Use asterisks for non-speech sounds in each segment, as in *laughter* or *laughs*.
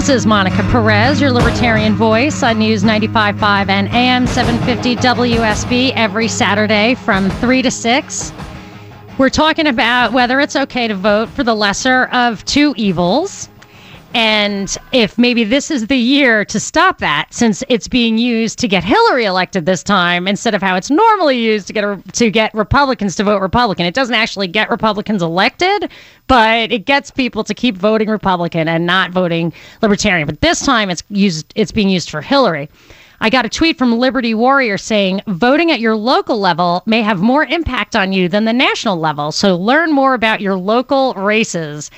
This is Monica Perez, your libertarian voice on News 95.5 and AM 750 WSB every Saturday from 3 to 6. We're talking about whether it's okay to vote for the lesser of two evils and if maybe this is the year to stop that since it's being used to get Hillary elected this time instead of how it's normally used to get to get Republicans to vote Republican. It doesn't actually get Republicans elected, but it gets people to keep voting Republican and not voting Libertarian. But this time it's used it's being used for Hillary. I got a tweet from Liberty Warrior saying voting at your local level may have more impact on you than the national level. So learn more about your local races.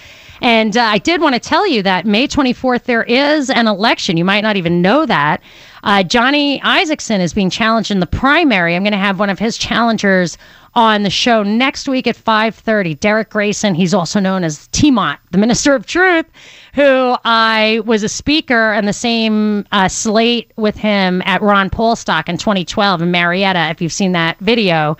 And uh, I did want to tell you that May 24th, there is an election. You might not even know that. Uh, Johnny Isakson is being challenged in the primary. I'm going to have one of his challengers on the show next week at 5.30 derek grayson he's also known as T-Mont, the minister of truth who i was a speaker and the same uh, slate with him at ron paul stock in 2012 in marietta if you've seen that video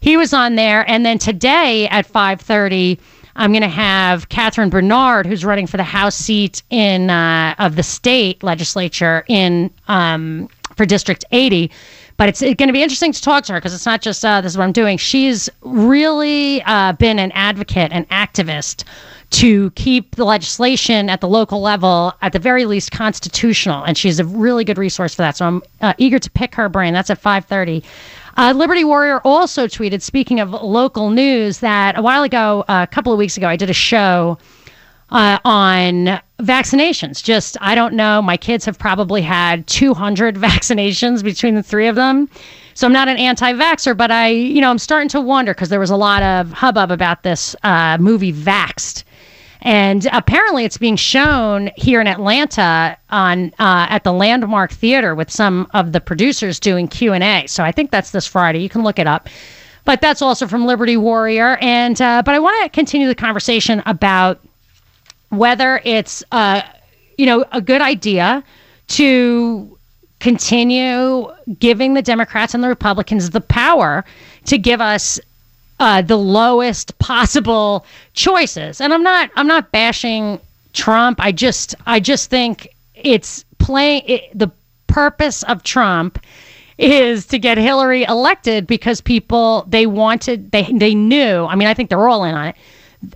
he was on there and then today at 5.30 I'm going to have Catherine Bernard, who's running for the House seat in uh, of the state legislature in um, for District 80. But it's going to be interesting to talk to her because it's not just uh, this is what I'm doing. She's really uh, been an advocate, an activist to keep the legislation at the local level, at the very least, constitutional. And she's a really good resource for that. So I'm uh, eager to pick her brain. That's at 5:30. Uh, Liberty Warrior also tweeted, speaking of local news, that a while ago, a couple of weeks ago, I did a show uh, on vaccinations. Just, I don't know, my kids have probably had 200 *laughs* vaccinations between the three of them. So I'm not an anti-vaxxer, but I, you know, I'm starting to wonder because there was a lot of hubbub about this uh, movie Vaxxed and apparently it's being shown here in Atlanta on uh, at the Landmark Theater with some of the producers doing Q and A. So I think that's this Friday. You can look it up. But that's also from Liberty Warrior. And uh, but I want to continue the conversation about whether it's uh, you know a good idea to continue giving the Democrats and the Republicans the power to give us uh, the lowest possible choices. And I'm not I'm not bashing Trump. I just I just think it's playing it, the purpose of Trump is to get Hillary elected because people they wanted they they knew. I mean, I think they're all in on it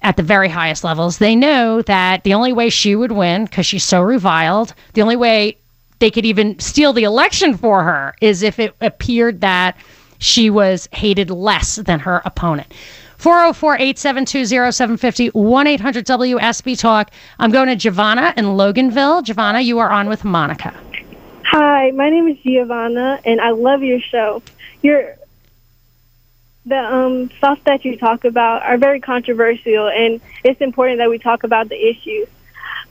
at the very highest levels. They knew that the only way she would win because she's so reviled, the only way they could even steal the election for her is if it appeared that she was hated less than her opponent. 404 872 0750 1 800 WSB Talk. I'm going to Giovanna in Loganville. Giovanna, you are on with Monica. Hi, my name is Giovanna, and I love your show. Your the um, stuff that you talk about are very controversial, and it's important that we talk about the issues.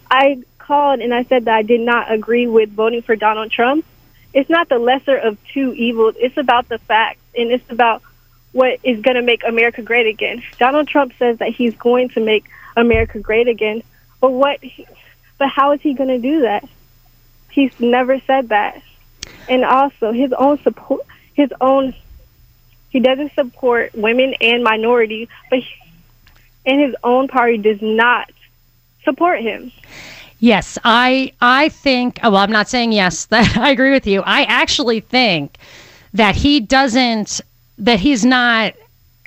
I called and I said that I did not agree with voting for Donald Trump it's not the lesser of two evils. It's about the facts, and it's about what is going to make America great again. Donald Trump says that he's going to make America great again, but what? But how is he going to do that? He's never said that, and also his own support, his own. He doesn't support women and minorities, but he, and his own party does not support him. Yes, I I think oh, well I'm not saying yes *laughs* that I agree with you. I actually think that he doesn't that he's not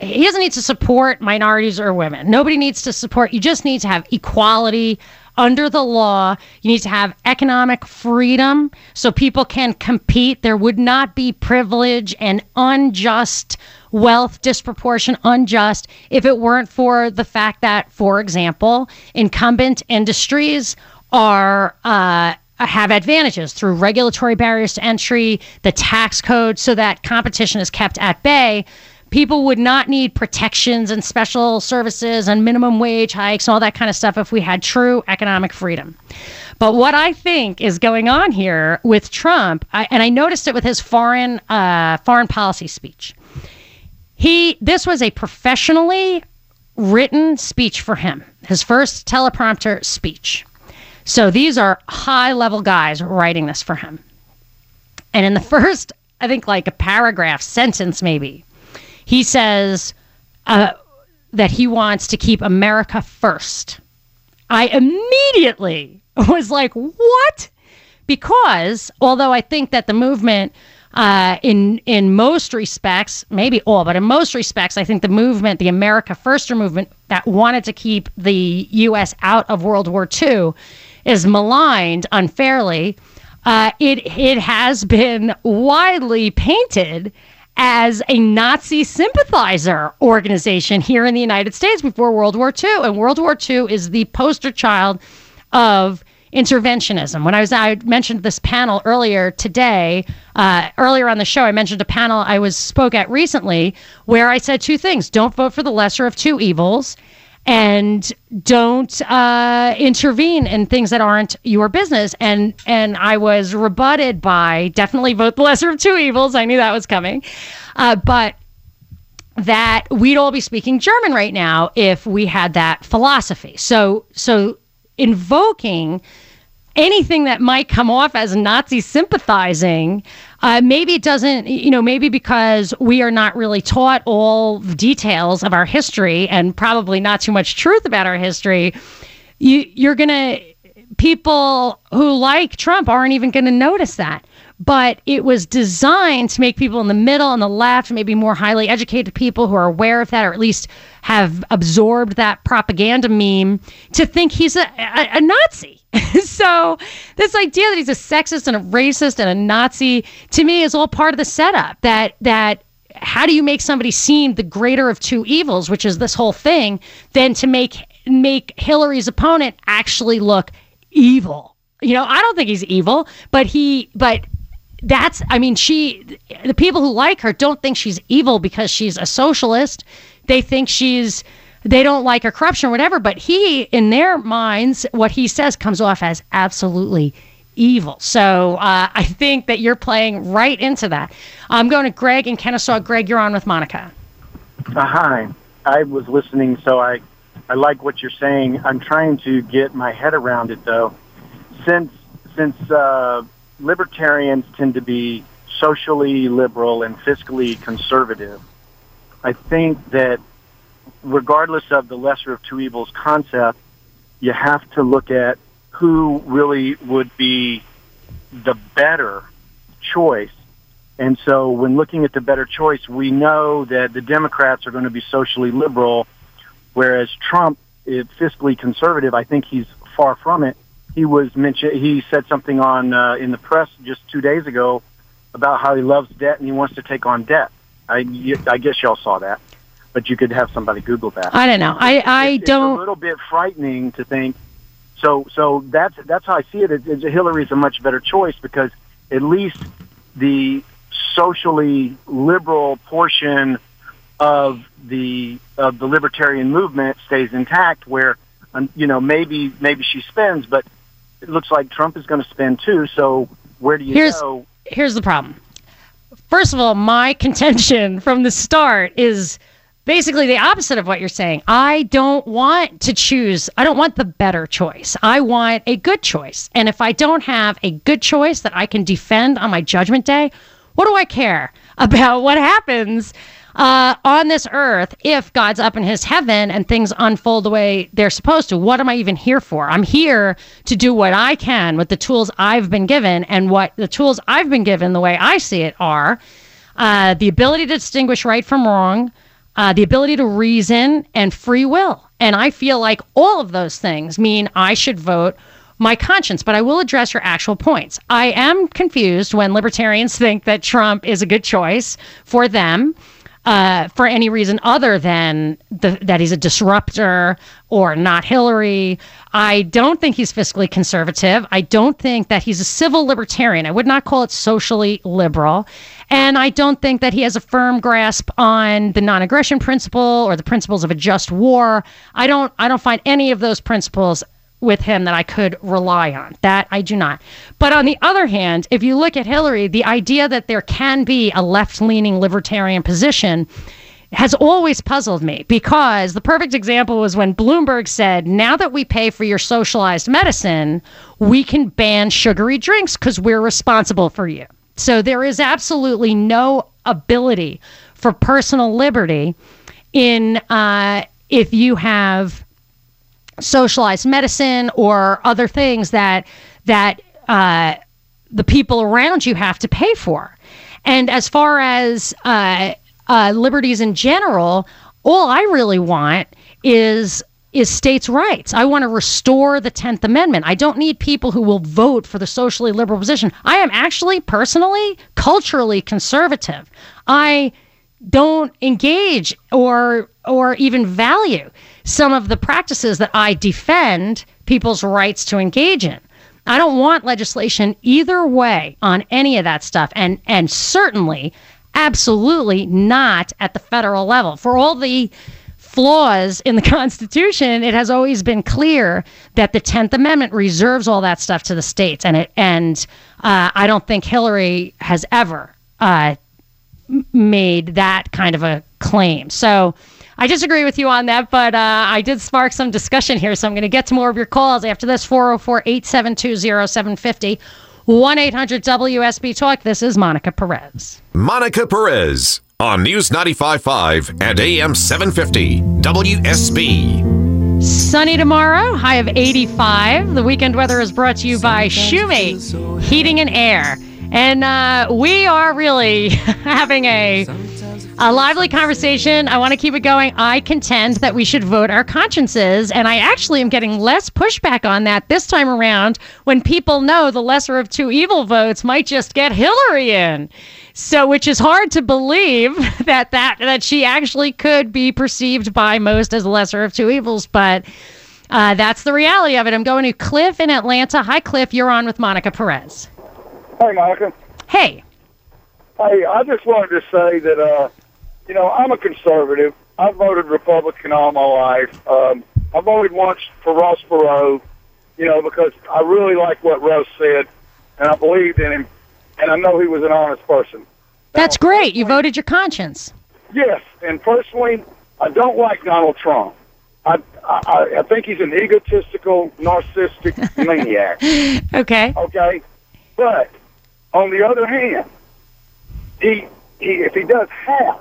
he doesn't need to support minorities or women. Nobody needs to support. You just need to have equality under the law. You need to have economic freedom so people can compete. There would not be privilege and unjust wealth disproportion, unjust, if it weren't for the fact that, for example, incumbent industries are uh, have advantages through regulatory barriers to entry, the tax code, so that competition is kept at bay. People would not need protections and special services and minimum wage hikes and all that kind of stuff if we had true economic freedom. But what I think is going on here with Trump, I, and I noticed it with his foreign uh, foreign policy speech he this was a professionally written speech for him, his first teleprompter speech. So these are high level guys writing this for him. And in the *laughs* first, I think like a paragraph, sentence maybe, he says uh, that he wants to keep America first. I immediately *laughs* was like, what? Because although I think that the movement uh, in in most respects, maybe all, but in most respects, I think the movement, the America Firster movement, that wanted to keep the U.S. out of World War II, is maligned unfairly. Uh, it it has been widely painted as a Nazi sympathizer organization here in the United States before World War II, and World War II is the poster child of interventionism. When I was, I mentioned this panel earlier today. Uh, earlier on the show, I mentioned a panel I was spoke at recently where I said two things: don't vote for the lesser of two evils, and don't uh, intervene in things that aren't your business. And and I was rebutted by definitely vote the lesser of two evils. I knew that was coming, uh, but that we'd all be speaking German right now if we had that philosophy. So so invoking anything that might come off as Nazi sympathizing, uh, maybe it doesn't, you know, maybe because we are not really taught all details of our history and probably not too much truth about our history, you, you're going to, people who like Trump aren't even going to notice that. But it was designed to make people in the middle and the left, maybe more highly educated people who are aware of that or at least have absorbed that propaganda meme, to think he's a, a, a Nazi *laughs* so this idea that he's a sexist and a racist and a Nazi to me is all part of the setup. That that how do you make somebody seem the greater of two evils, which is this whole thing, than to make make Hillary's opponent actually look evil? You know, I don't think he's evil, but he but that's I mean she the people who like her don't think she's evil because she's a socialist. They think she's they don't like her corruption or whatever, but he, in their minds, what he says comes off as absolutely evil. So uh, I think that you're playing right into that. I'm going to Greg in Kennesaw. Greg, you're on with Monica. Uh, hi. I was listening, so I, I like what you're saying. I'm trying to get my head around it, though. Since, since uh, libertarians tend to be socially liberal and fiscally conservative, I think that regardless of the lesser of two evils concept, you have to look at who really would be the better choice. And so when looking at the better choice, we know that the Democrats are going to be socially liberal, whereas Trump is fiscally conservative. I think he's far from it. He was mentioned, he said something on, uh, in the press just two days ago about how he loves debt and he wants to take on debt. I, I guess y'all saw that but you could have somebody Google that. I don't know. I I it's, don't. It's a little bit frightening to think. So so that's that's how I see it. it. Is Hillary's a much better choice because at least the socially liberal portion of the of the libertarian movement stays intact. Where um, you know maybe maybe she spends, but it looks like Trump is going to spend too. So where do you here's, go? Here's the problem. First of all, my *laughs* contention from the start is basically the opposite of what you're saying. I don't want to choose, I don't want the better choice. I want a good choice. And if I don't have a good choice that I can defend on my judgment day, what do I care about what happens uh, on this earth if God's up in his heaven and things unfold the way they're supposed to? What am I even here for? I'm here to do what I can with the tools I've been given. And what the tools I've been given, the way I see it, are uh, the ability to distinguish right from wrong uh, the ability to reason, and free will. And I feel like all of those things mean I should vote my conscience, but I will address your actual points. I am confused when libertarians think that Trump is a good choice for them uh, for any reason other than the, that he's a disruptor or not Hillary. I don't think he's fiscally conservative. I don't think that he's a civil libertarian. I would not call it socially liberal. And I don't think that he has a firm grasp on the non-aggression principle or the principles of a just war. I don't I don't find any of those principles with him that I could rely on. That I do not. But on the other hand, if you look at Hillary, the idea that there can be a left leaning libertarian position has always puzzled me because the perfect example was when Bloomberg said, now that we pay for your socialized medicine, we can ban sugary drinks because we're responsible for you. So there is absolutely no ability for personal liberty in uh, if you have socialized medicine or other things that that uh, the people around you have to pay for. And as far as uh, uh, liberties in general, all I really want is is states' rights. I want to restore the 10th Amendment. I don't need people who will vote for the socially liberal position. I am actually personally culturally conservative. I don't engage or or even value some of the practices that I defend people's rights to engage in. I don't want legislation either way on any of that stuff and and certainly absolutely not at the federal level. For all the flaws in the *laughs* Constitution, it has always been clear that the Tenth Amendment reserves all that stuff to the states, and it and uh, I don't think Hillary has ever uh, made that kind of a claim. So. I disagree with you on that, but uh, I did spark some discussion here, so I'm going to get to more of your calls after this 404 872 0750. 1 800 WSB Talk. This is Monica Perez. Monica Perez on News 95.5 and AM 750 WSB. Sunny tomorrow, high of 85. The weekend weather is brought to you by Shoemate Heating and Air. And uh, we are really *laughs* having a a lively conversation. I want to keep it going. I contend that we should vote our consciences, and I actually am getting less pushback on that this time around when people know the lesser of two evil votes might just get Hillary in. So, which is hard to believe *laughs* that that that she actually could be perceived by most as the lesser of two evils, but uh, that's the reality of it. I'm going to Cliff in Atlanta. Hi, Cliff. You're on with Monica Perez. Hey, Monica. Hey. Hey, I just wanted to say that uh, you know, I'm a conservative. I've voted Republican all my life. Um, I voted once for Ross Perot, you know, because I really like what Ross said, and I believed in him, and I know he was an honest person. That's now, great. You voted your conscience. Yes, and personally, I don't like Donald Trump. I, I, I think he's an egotistical, narcissistic *laughs* maniac. Okay. Okay. But on the other hand, he, he if he does half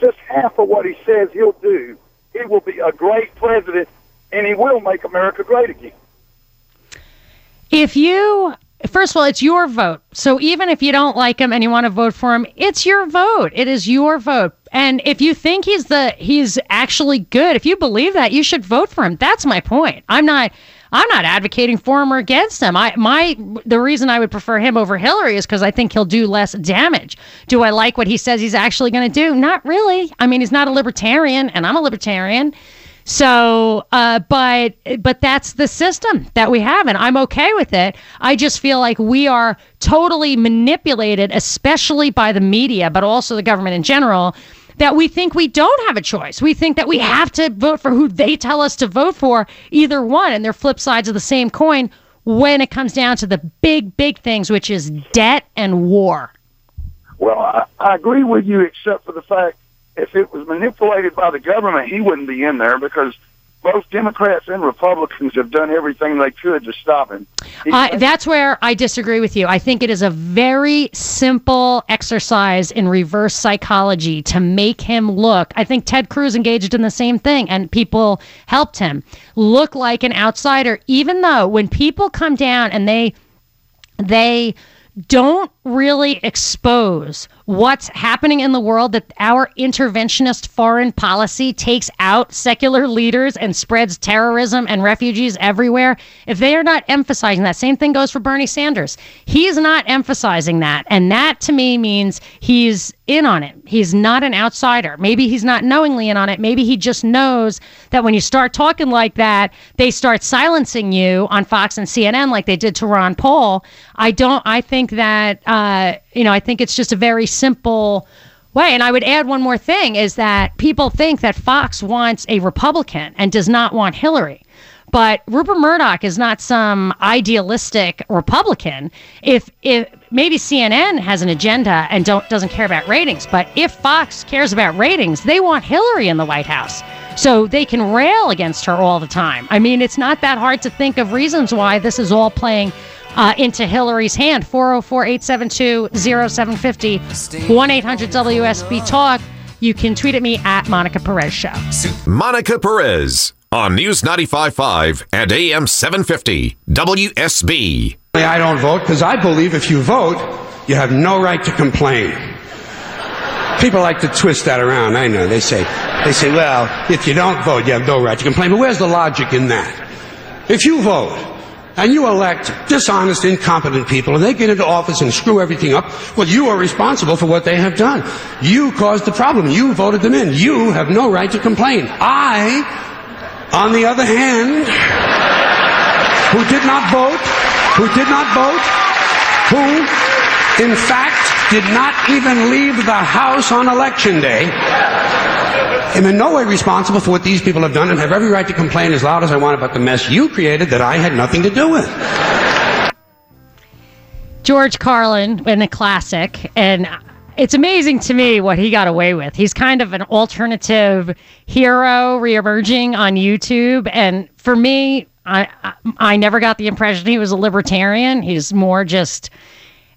just half of what he says he'll do, he will be a great president and he will make America great again. If you First of all, it's your vote. So even if you don't like him and you want to vote for him, it's your vote. It is your vote. And if you think he's the he's actually good, if you believe that, you should vote for him. That's my point. I'm not I'm not advocating for him or against him. I my the reason I would prefer him over Hillary is because I think he'll do less damage. Do I like what he says he's actually going to do? Not really. I mean, he's not a libertarian, and I'm a libertarian. So, uh, but but that's the system that we have, and I'm okay with it. I just feel like we are totally manipulated, especially by the media, but also the government in general, that we think we don't have a choice. We think that we have to vote for who they tell us to vote for, either one, and they're flip sides of the same coin when it comes down to the big, big things, which is debt and war. Well, I, I agree with you, except for the fact if it was manipulated by the government, he wouldn't be in there because both Democrats and Republicans have done everything they could to stop him. Uh, that's where I disagree with you. I think it is a very simple exercise in reverse psychology to make him look. I think Ted Cruz engaged in the same thing, and people helped him look like an outsider, even though when people come down and they they don't really expose what's happening in the world that our interventionist foreign policy takes out secular leaders and spreads terrorism and refugees everywhere, if they are not emphasizing that, same thing goes for Bernie Sanders. He's not emphasizing that. And that to me means he's in on it. He's not an outsider. Maybe he's not knowingly in on it. Maybe he just knows that when you start talking like that, they start silencing you on Fox and CNN like they did to Ron Paul. I don't, I think that, uh, you know, I think it's just a very simple way. And I would add one more thing is that people think that Fox wants a Republican and does not want Hillary. But Rupert Murdoch is not some idealistic Republican. If if maybe CNN has an agenda and don't doesn't care about ratings, but if Fox cares about ratings, they want Hillary in the White House. So they can rail against her all the time. I mean, it's not that hard to think of reasons why this is all playing uh, into Hillary's hand. 404 872 0750 1 800 WSB Talk. You can tweet at me at Monica Perez Show. Monica Perez on News 95.5 and AM 750 WSB. I don't vote because I believe if you vote, you have no right to complain. People like to twist that around. I know. They say, they say, well, if you don't vote, you have no right to complain. But where's the logic in that? If you vote and you elect dishonest, incompetent people and they get into office and screw everything up, well, you are responsible for what they have done. You caused the problem. You voted them in. You have no right to complain. I, on the other hand, who did not vote, who did not vote, who, in fact, did not even leave the house on election day. Am in no way responsible for what these people have done and have every right to complain as loud as I want about the mess you created that I had nothing to do with. George Carlin in a classic, and it's amazing to me what he got away with. He's kind of an alternative hero reemerging on YouTube, and for me, I I never got the impression he was a libertarian. He's more just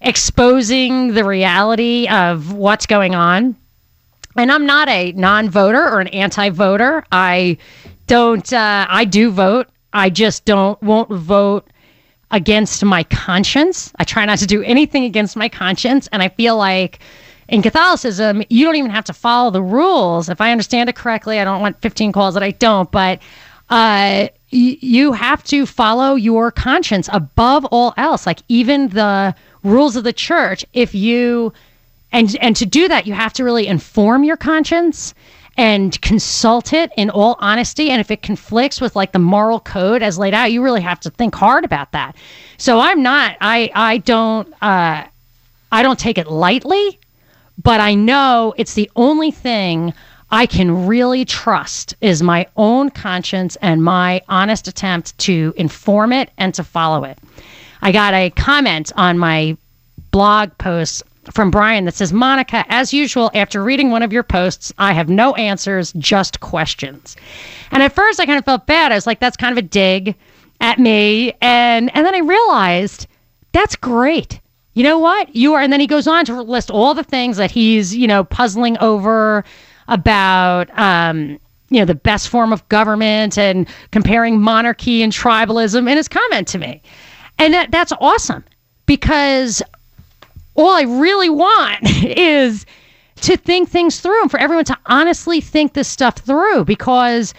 exposing the reality of what's going on. And I'm not a non voter or an anti voter. I don't, uh, I do vote. I just don't, won't vote against my conscience. I try not to do anything against my conscience. And I feel like in Catholicism, you don't even have to follow the rules. If I understand it correctly, I don't want 15 calls that I don't, but uh, y- you have to follow your conscience above all else. Like even the rules of the church if you and and to do that you have to really inform your conscience and consult it in all honesty. And if it conflicts with like the moral code as laid out you really have to think hard about that. So i'm not i i don't uh i don't take it lightly but i know it's the only thing i can really trust is my own conscience and my honest attempt to inform it and to follow it. I got a comment on my blog post from Brian that says, Monica, as usual, after reading one of your posts, I have no answers, just questions. And at first I kind of felt bad. I was like, that's kind of a dig at me. And and then I realized that's great. You know what? You are and then he goes on to list all the things that he's, you know, puzzling over about um you know the best form of government and comparing monarchy and tribalism in his comment to me and that, that's awesome because all I really want *laughs* is to think things through and for everyone to honestly think this stuff through because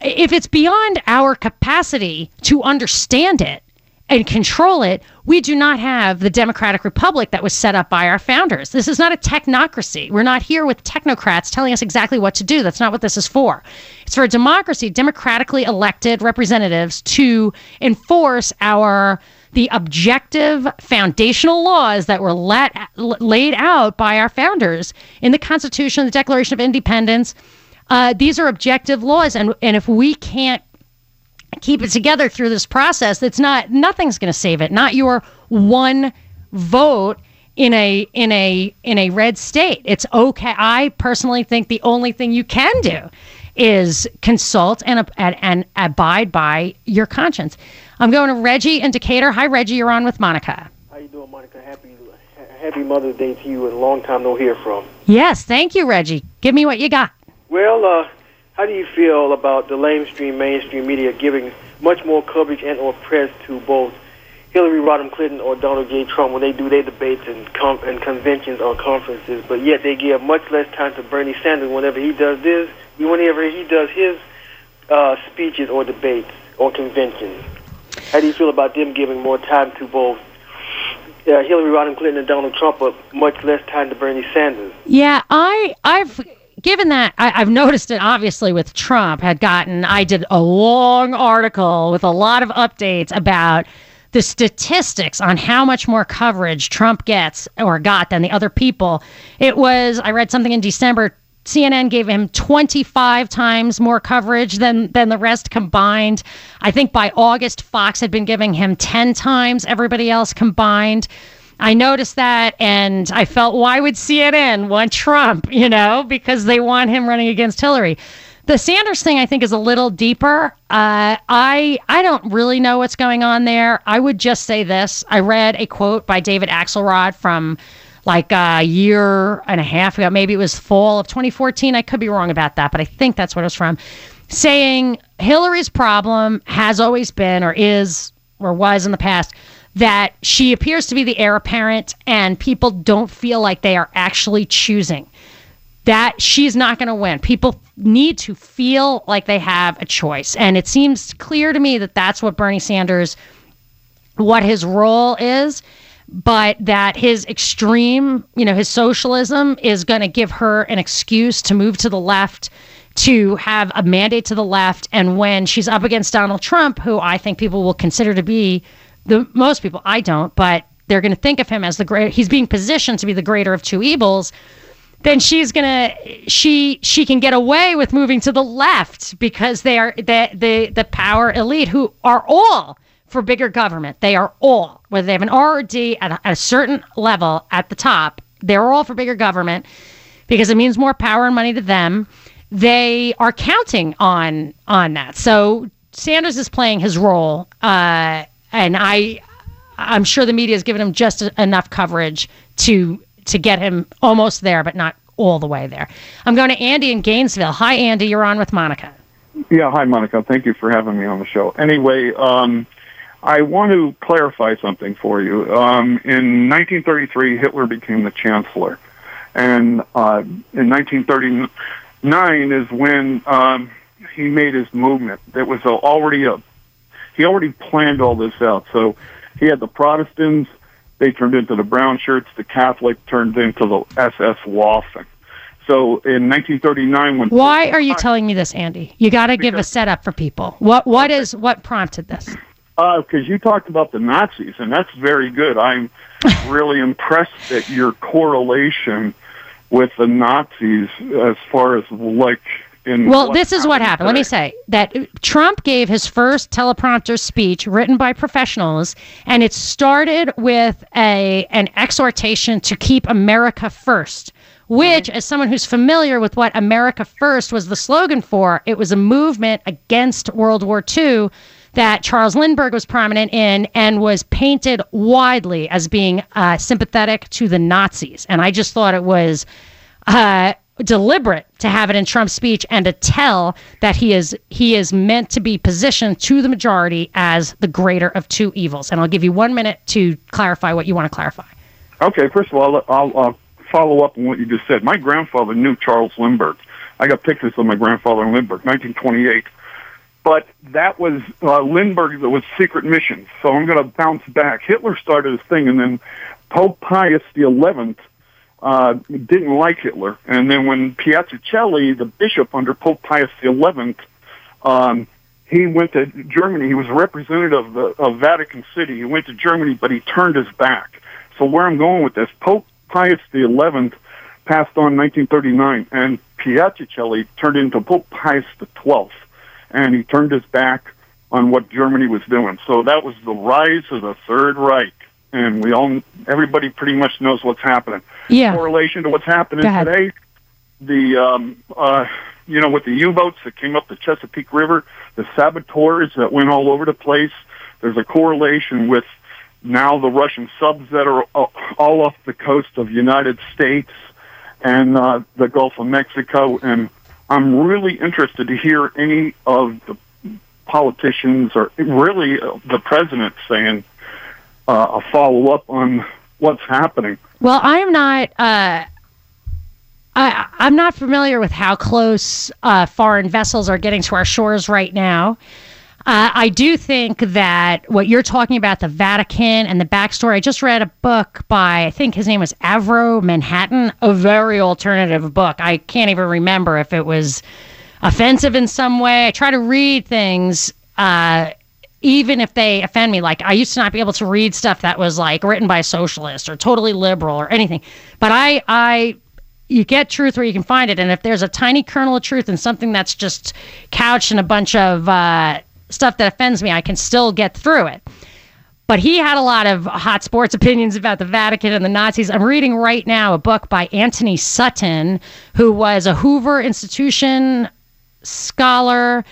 if it's beyond our capacity to understand it and control it, we do not have the democratic republic that was set up by our founders. This is not a technocracy. We're not here with technocrats telling us exactly what to do. That's not what this is for. It's for a democracy, democratically elected representatives to enforce our the objective foundational laws that were let, laid out by our founders in the Constitution, the Declaration of Independence. Uh, these are objective laws, and and if we can't keep it together through this process, it's not nothing's going to save it. Not your one vote in a in a in a red state. It's okay. I personally think the only thing you can do is consult and and, and abide by your conscience. I'm going to Reggie in Decatur. Hi, Reggie. You're on with Monica. How you doing, Monica? Happy Happy Mother's Day to you, and a long time no hear from. Yes, thank you, Reggie. Give me what you got. Well, uh, how do you feel about the lamestream mainstream media giving much more coverage and or press to both Hillary Rodham Clinton or Donald J. Trump when they do their debates and, com- and conventions or conferences, but yet they give much less time to Bernie Sanders whenever he does this, whenever he does his uh, speeches or debates or conventions. How do you feel about them giving more time to both uh, Hillary Rodham Clinton and Donald Trump, but much less time to Bernie Sanders? Yeah, I I've given that I, have noticed it obviously with Trump had gotten. I did a long article with a lot of updates about the statistics on how much more coverage Trump gets or got than the other people. It was I read something in December CNN gave him 25 times more coverage than than the rest combined. I think by August, Fox had been giving him 10 times everybody else combined. I noticed that and I felt, why would CNN want Trump? You know, because they want him running against Hillary. The Sanders thing, I think, is a little deeper. Uh, I I don't really know what's going on there. I would just say this: I read a quote by David Axelrod from like a year and a half ago. Maybe it was fall of 2014. I could be wrong about that, but I think that's what it was from. Saying Hillary's problem has always been, or is, or was in the past, that she appears to be the heir apparent, and people don't feel like they are actually choosing that she's not going to win. People need to feel like they have a choice. And it seems clear to me that that's what Bernie Sanders, what his role is, but that his extreme, you know, his socialism is going to give her an excuse to move to the left, to have a mandate to the left. And when she's up against Donald Trump, who I think people will consider to be the most people, I don't, but they're going to think of him as the great, he's being positioned to be the greater of two evils then she's gonna she she can get away with moving to the left because they are the the the power elite who are all for bigger government. They are all whether they have an R or D at a, at a certain level at the top. They're all for bigger government because it means more power and money to them. They are counting on on that. So Sanders is playing his role, uh, and I I'm sure the media has given him just enough coverage to to get him almost there, but not all the way there. I'm going to Andy in Gainesville. Hi, Andy. You're on with Monica. Yeah, hi, Monica. Thank you for having me on the show. Anyway, um, I want to clarify something for you. Um, in 1933, Hitler became the chancellor, and uh, in 1939 is when um, he made his movement. It was already a he already planned all this out. So he had the Protestants, they turned into the brown shirts. The Catholic turned into the SS Waffen. So in 1939, when why are you telling me this, Andy? You got to give a setup for people. What what is what prompted this? Because uh, you talked about the Nazis, and that's very good. I'm *laughs* really impressed at your correlation with the Nazis as far as like well, this is what happened. Let me say that Trump gave his first teleprompter speech written by professionals, and it started with a an exhortation to keep America first. Which, as someone who's familiar with what America First was the slogan for, it was a movement against World War II that Charles Lindbergh was prominent in and was painted widely as being uh, sympathetic to the Nazis. And I just thought it was uh, deliberate to have it in Trump's speech and to tell that he is he is meant to be positioned to the majority as the greater of two evils. And I'll give you one minute to clarify what you want to clarify. Okay, first of all, I'll, I'll follow up on what you just said. My grandfather knew Charles Lindbergh. I got pictures of my grandfather in Lindbergh, 1928. But that was uh, Lindbergh that was secret mission. So I'm going to bounce back. Hitler started his thing, and then Pope Pius the Eleventh uh, didn't like Hitler. And then when Piazzicelli, the bishop under Pope Pius XI, um, he went to Germany. He was a representative of, of Vatican City. He went to Germany, but he turned his back. So where I'm going with this, Pope Pius XI passed on in 1939, and Piazzicelli turned into Pope Pius XII, and he turned his back on what Germany was doing. So that was the rise of the Third Reich and we all everybody pretty much knows what's happening. Yeah. Correlation to what's happening today. The um, uh, you know with the U-boats that came up the Chesapeake River, the saboteurs that went all over the place. There's a correlation with now the Russian subs that are all off the coast of United States and uh, the Gulf of Mexico. And I'm really interested to hear any of the politicians or really uh, the president saying uh, a follow up on what's happening. Well, I am not. Uh, I, I'm not familiar with how close uh, foreign vessels are getting to our shores right now. Uh, I do think that what you're talking about, the Vatican and the backstory, I just read a book by, I think his name was Avro Manhattan, a very alternative book. I can't even remember if it was offensive in some way. I try to read things uh, even if they offend me like i used to not be able to read stuff that was like written by a socialist or totally liberal or anything but i i you get truth where you can find it, and if there's a tiny kernel of truth in something that's just couched in a bunch of uh, stuff that offends me, I can still get through it. But he had a lot of hot sports *laughs* opinions about the Vatican and the Nazis. I'm reading right now a book by Antony Sutton, who was a Hoover Institution scholar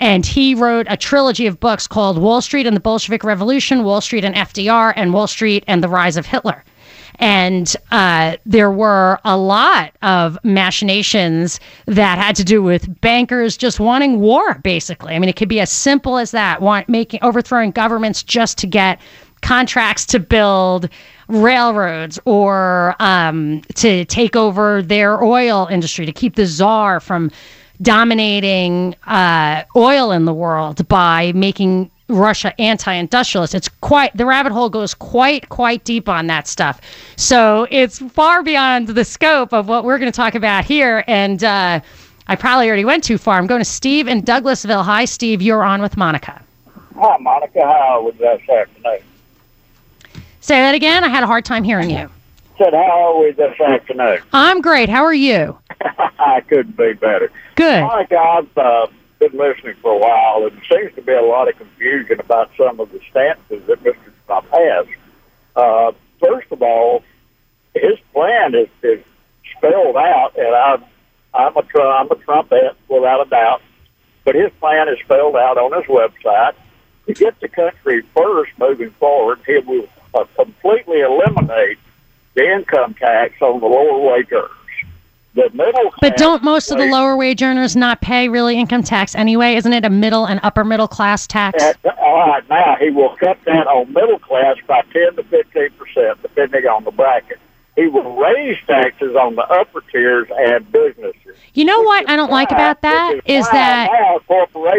and he wrote a trilogy of books called Wall Street and the Bolshevik Revolution, Wall Street and FDR, and Wall Street and the Rise of Hitler. And uh, there were a lot of machinations that had to do with bankers just wanting war, basically. I mean, it could be as simple as that, want making overthrowing governments just to get contracts to build railroads or um, to take over their oil industry, to keep the czar from dominating uh, oil in the world by making Russia anti-industrialist. It's quite the rabbit hole goes quite quite deep on that stuff. So it's far beyond the scope of what we're going to talk about here. And uh, I probably already went too far. I'm going to Steve in Douglasville. Hi, Steve. You're on with Monica. Hi, Monica. How was that afternoon? Say that again. I had a hard time hearing you. Said how are we this afternoon? I'm great. How are you? *laughs* I couldn't be better. Good. Monica, I've uh, been listening for a while, and there seems to be a lot of confusion about some of the stances that Mr. Trump has. Uh, first of all, his plan is, is spelled out, and I'm I'm a I'm a Trumpette without a doubt. But his plan is spelled out on his website. To get the country first moving forward, he will uh, completely eliminate the income tax on the lower wage earners. The middle But don't most of the lower wage earners not pay really income tax anyway? Isn't it a middle and upper middle class tax? At, all right, now he will cut that on middle class by 10 to 15 percent, depending on the bracket. He will raise taxes on the upper tiers and businesses. You know what I don't like about that is that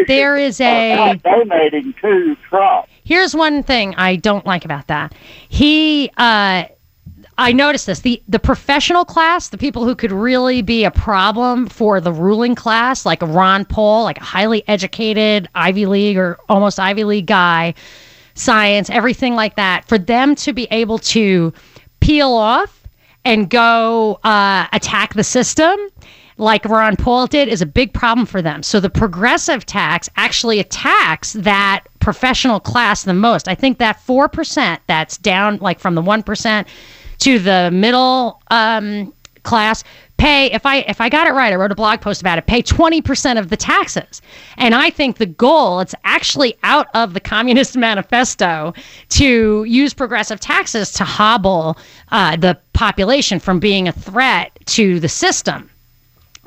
there is a donating to Trump. Here's one thing I don't like about that. He, uh, I noticed this. The the professional class, the people who could really be a problem for the ruling class, like Ron Paul, like a highly educated Ivy League or almost Ivy League guy, science, everything like that, for them to be able to peel off and go uh, attack the system like Ron Paul did is a big problem for them. So the progressive tax actually attacks that professional class the most. I think that 4% that's down like from the 1% to the middle um, class pay if I if I got it right, I wrote a blog post about it, pay 20% of the taxes. And I think the goal, it's actually out of the Communist *laughs* Manifesto to use progressive taxes to hobble uh, the population from being a threat to the system.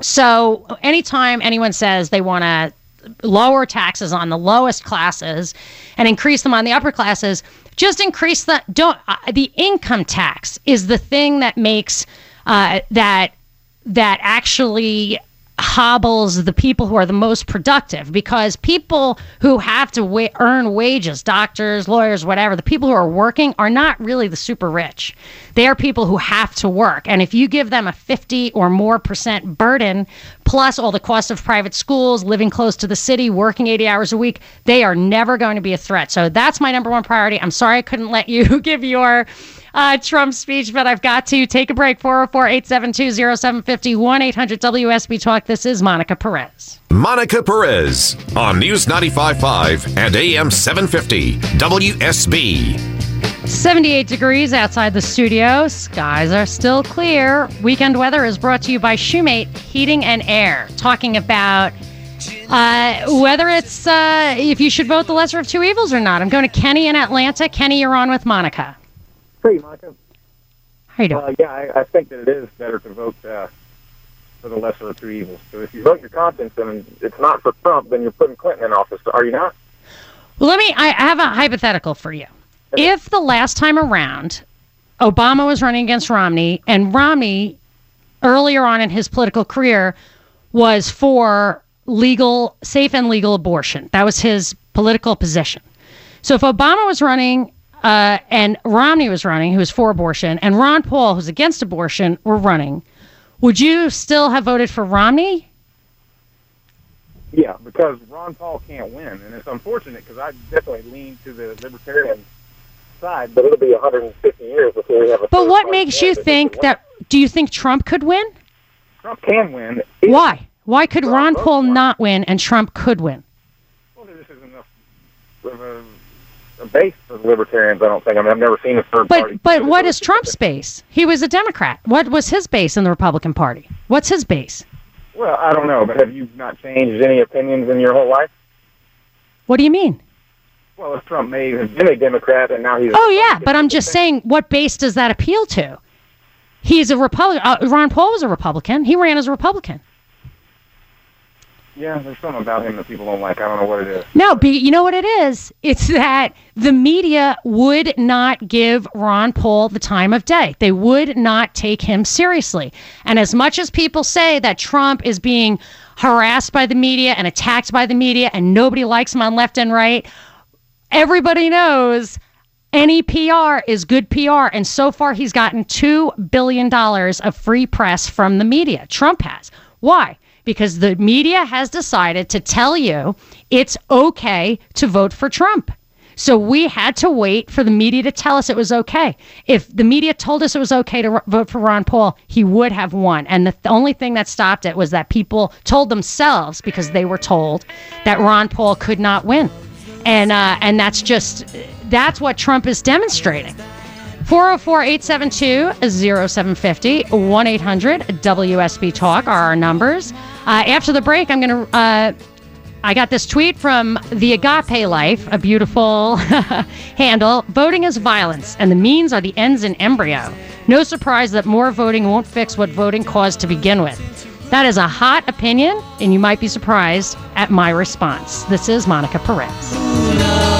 So anytime anyone says they want to lower taxes on the lowest classes and increase them on the upper classes, just increase the don't uh, the income tax is the thing that makes uh, that that actually hobbles the people who are the most productive because people who have to wa- earn wages doctors lawyers whatever the people who are working are not really the super rich. They are people who have to work. And if you give them a 50 or more percent burden plus all the cost of private schools living close to the city working 80 hours a week they are never going to be a threat. So that's my number one priority. I'm sorry i couldn't let you *laughs* give your uh, Trump speech, but I've got to take a break. 404 872 0750 800 WSB Talk. This is Monica Perez. Monica Perez on News 95.5 and AM 750 WSB. 78 degrees outside the studio. Skies are still clear. Weekend weather is brought to you by Shoemate Heating and Air, talking about uh, whether it's uh, if you should vote the lesser of two evils or not. I'm going to Kenny in Atlanta. Kenny, you're on with Monica. Hey, Monica. How you doing? Uh, yeah, I, I think that it is better to vote uh, for the lesser of two evils. So if you vote your conscience and it's not for Trump, then you're putting Clinton in office. Are you not? Well, let me. I I have a hypothetical for you. If the last time around Obama was running against Romney, and Romney earlier on in his political career was for legal, safe and legal abortion, that was his political position. So if Obama was running uh, and Romney was running, who was for abortion, and Ron Paul, who's against abortion, were running, would you still have voted for Romney? Yeah, because Ron Paul can't win, and it's unfortunate because I definitely lean to the libertarian side. But it'll be 150 years before we have a. But what makes you think that? Do you think Trump could win? Trump can win. Why? Why could Ron Paul not win and Trump could win? Well, there just isn't enough of a base for the libertarians. I don't think. I mean, I've never seen a third party. But but what is Trump's base? He was a Democrat. What was his base in the Republican Party? What's his base? Well, I don't know, but have you not changed any opinions in your whole life? What do you mean? Well, if Trump may have been a Democrat and now he's Oh yeah, but I'm just saying, what base does that appeal to? He's a Republican. Uh, Ron Paul was a Republican. He ran as a Republican. Yeah, there's something about him that people don't like. I don't know what it is. No, but you know what it is? It's that the media would not give Ron Paul the time of day. They would not take him seriously. And as much as people say that Trump is being harassed by the media and attacked by the media and nobody likes him on left and right, everybody knows any PR is good PR. And so far, he's gotten $2 billion of free press from the media. Trump has. Why? Because the media has decided to tell you it's okay to vote for Trump. So we had to wait for the media to tell us it was okay. If the media told us it was okay to vote for Ron Paul, he would have won. And the, the only thing that stopped it was that people told themselves, because they were told, that Ron Paul could not win. And, uh, and that's just, that's what Trump is demonstrating. 404 872 0750 1 800 WSB Talk are our numbers. Uh, after the break, I'm going to. Uh, I got this tweet from the Agape Life, a beautiful *laughs* handle. Voting is violence, and the means are the ends in embryo. No surprise that more voting won't fix what voting caused to begin with. That is a hot opinion, and you might be surprised at my response. This is Monica Perez.